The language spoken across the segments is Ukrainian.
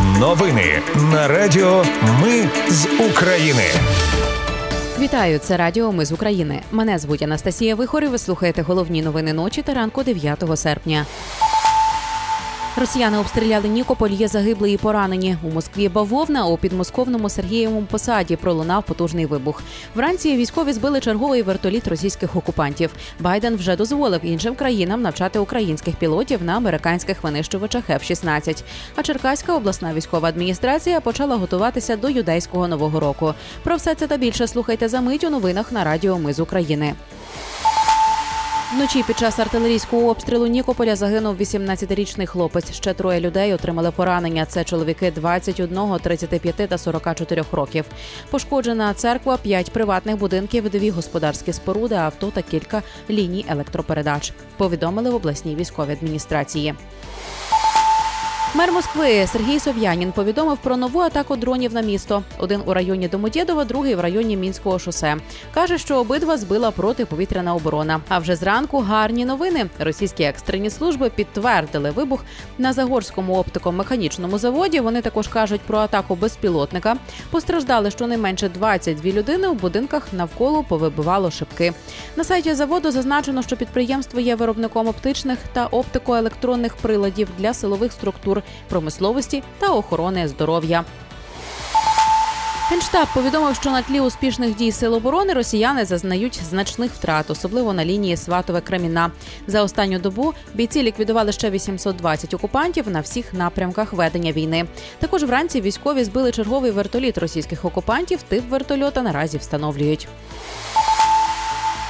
Новини на Радіо Ми з України. Вітаю, це Радіо Ми з України. Мене звуть Анастасія Вихор і Ви слухаєте головні новини ночі та ранку 9 серпня. Росіяни обстріляли Нікополь, є загиблі і поранені. У Москві бавовна у підмосковному Сергієвому посаді пролунав потужний вибух. Вранці військові збили черговий вертоліт російських окупантів. Байден вже дозволив іншим країнам навчати українських пілотів на американських винищувачах F-16. А Черкаська обласна військова адміністрація почала готуватися до юдейського нового року. Про все це та більше слухайте за мить у новинах на Радіо Ми з України. Вночі під час артилерійського обстрілу Нікополя загинув 18-річний хлопець. Ще троє людей отримали поранення. Це чоловіки 21, 35 та 44 років. Пошкоджена церква, п'ять приватних будинків, дві господарські споруди, авто та кілька ліній електропередач. Повідомили в обласній військовій адміністрації. Мер Москви Сергій Сов'янін повідомив про нову атаку дронів на місто. Один у районі Домодєдова, другий в районі мінського шосе. каже, що обидва збила протиповітряна оборона. А вже зранку гарні новини. Російські екстрені служби підтвердили вибух на Загорському оптико-механічному заводі. Вони також кажуть про атаку безпілотника. Постраждали щонайменше 22 людини. У будинках навколо повибивало шибки. На сайті заводу зазначено, що підприємство є виробником оптичних та оптикоелектронних приладів для силових структур промисловості та охорони здоров'я. Генштаб повідомив, що на тлі успішних дій сил оборони росіяни зазнають значних втрат, особливо на лінії Сватове Креміна. За останню добу бійці ліквідували ще 820 окупантів на всіх напрямках ведення війни. Також вранці військові збили черговий вертоліт російських окупантів. Тип вертольота наразі встановлюють.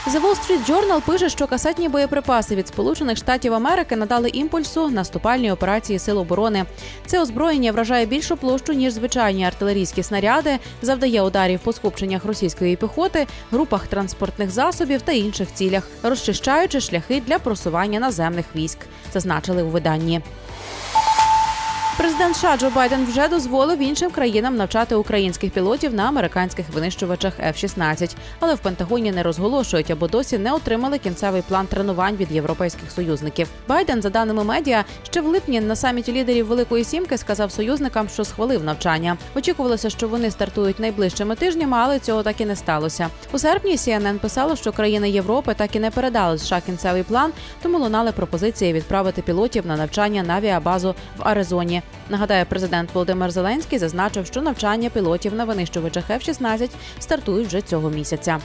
The Wall Street Journal пише, що касетні боєприпаси від Сполучених Штатів Америки надали імпульсу наступальній операції Сил оборони. Це озброєння вражає більшу площу ніж звичайні артилерійські снаряди, завдає ударів по скупченнях російської піхоти, групах транспортних засобів та інших цілях, розчищаючи шляхи для просування наземних військ, зазначили у виданні. Президент США Джо Байден вже дозволив іншим країнам навчати українських пілотів на американських винищувачах F-16. але в Пентагоні не розголошують або досі не отримали кінцевий план тренувань від європейських союзників. Байден, за даними медіа, ще в липні на саміті лідерів Великої Сімки сказав союзникам, що схвалив навчання. Очікувалося, що вони стартують найближчими тижнями, але цього так і не сталося. У серпні CNN писало, що країни Європи так і не передали США кінцевий план, тому лунали пропозиції відправити пілотів на навчання на авіабазу в Аризоні. Нагадаю, президент Володимир Зеленський зазначив, що навчання пілотів на винищувачах F-16 стартують вже цього місяця.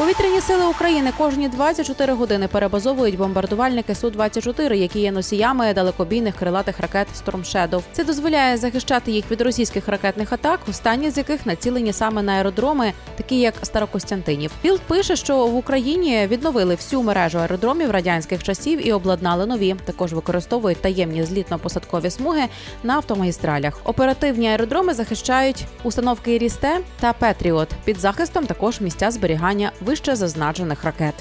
Повітряні сили України кожні 24 години перебазовують бомбардувальники су 24 які є носіями далекобійних крилатих ракет Storm Shadow. Це дозволяє захищати їх від російських ракетних атак, останні з яких націлені саме на аеродроми, такі як Старокостянтинів. Bild пише, що в Україні відновили всю мережу аеродромів радянських часів і обладнали нові. Також використовують таємні злітно-посадкові смуги на автомагістралях. Оперативні аеродроми захищають установки Рісте та Петріот. Під захистом також місця зберігання вище зазначених ракет.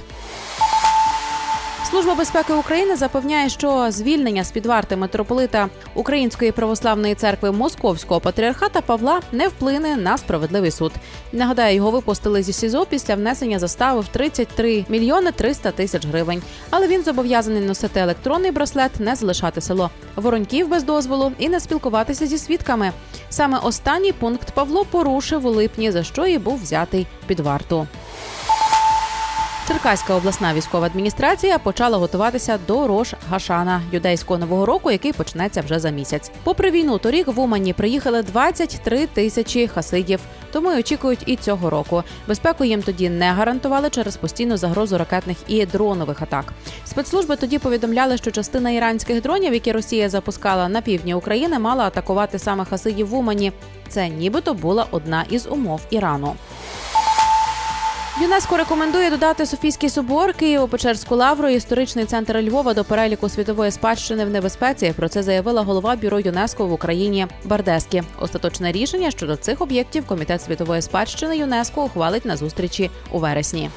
Служба безпеки України запевняє, що звільнення з під варти митрополита Української православної церкви Московського патріархата Павла не вплине на справедливий суд. Нагадаю, його випустили зі СІЗО після внесення застави в 33 мільйони 300 тисяч гривень. Але він зобов'язаний носити електронний браслет, не залишати село вороньків без дозволу і не спілкуватися зі свідками. Саме останній пункт Павло порушив у липні, за що і був взятий під варту. Черкаська обласна військова адміністрація почала готуватися до Рош Гашана юдейського нового року, який почнеться вже за місяць. Попри війну, торік в Умані приїхали 23 тисячі хасидів, тому й очікують і цього року. Безпеку їм тоді не гарантували через постійну загрозу ракетних і дронових атак. Спецслужби тоді повідомляли, що частина іранських дронів, які Росія запускала на півдні України, мала атакувати саме хасидів в Умані. Це нібито була одна із умов Ірану. ЮНЕСКО рекомендує додати Софійський собор, Києво-Печерську лавру, історичний центр Львова до переліку світової спадщини в небезпеці. Про це заявила голова бюро ЮНЕСКО в Україні Бардескі. Остаточне рішення щодо цих об'єктів комітет світової спадщини ЮНЕСКО ухвалить на зустрічі у вересні.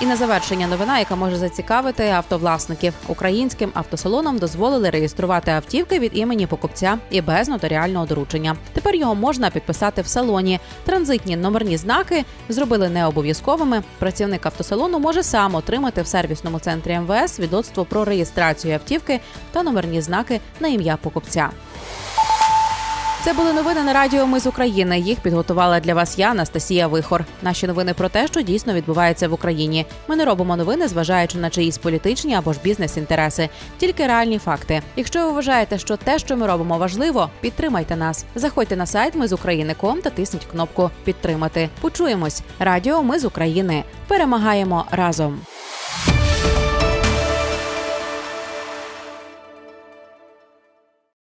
І на завершення новина, яка може зацікавити автовласників. Українським автосалонам дозволили реєструвати автівки від імені покупця і без нотаріального доручення. Тепер його можна підписати в салоні. Транзитні номерні знаки зробили необов'язковими. Працівник автосалону може сам отримати в сервісному центрі МВС свідоцтво про реєстрацію автівки та номерні знаки на ім'я покупця. Це були новини на радіо Ми з України. Їх підготувала для вас я, Анастасія Вихор. Наші новини про те, що дійсно відбувається в Україні. Ми не робимо новини, зважаючи на чиїсь політичні або ж бізнес-інтереси, тільки реальні факти. Якщо ви вважаєте, що те, що ми робимо, важливо, підтримайте нас. Заходьте на сайт Ми з України.ком та тисніть кнопку Підтримати. Почуємось. Радіо Ми з України. Перемагаємо разом.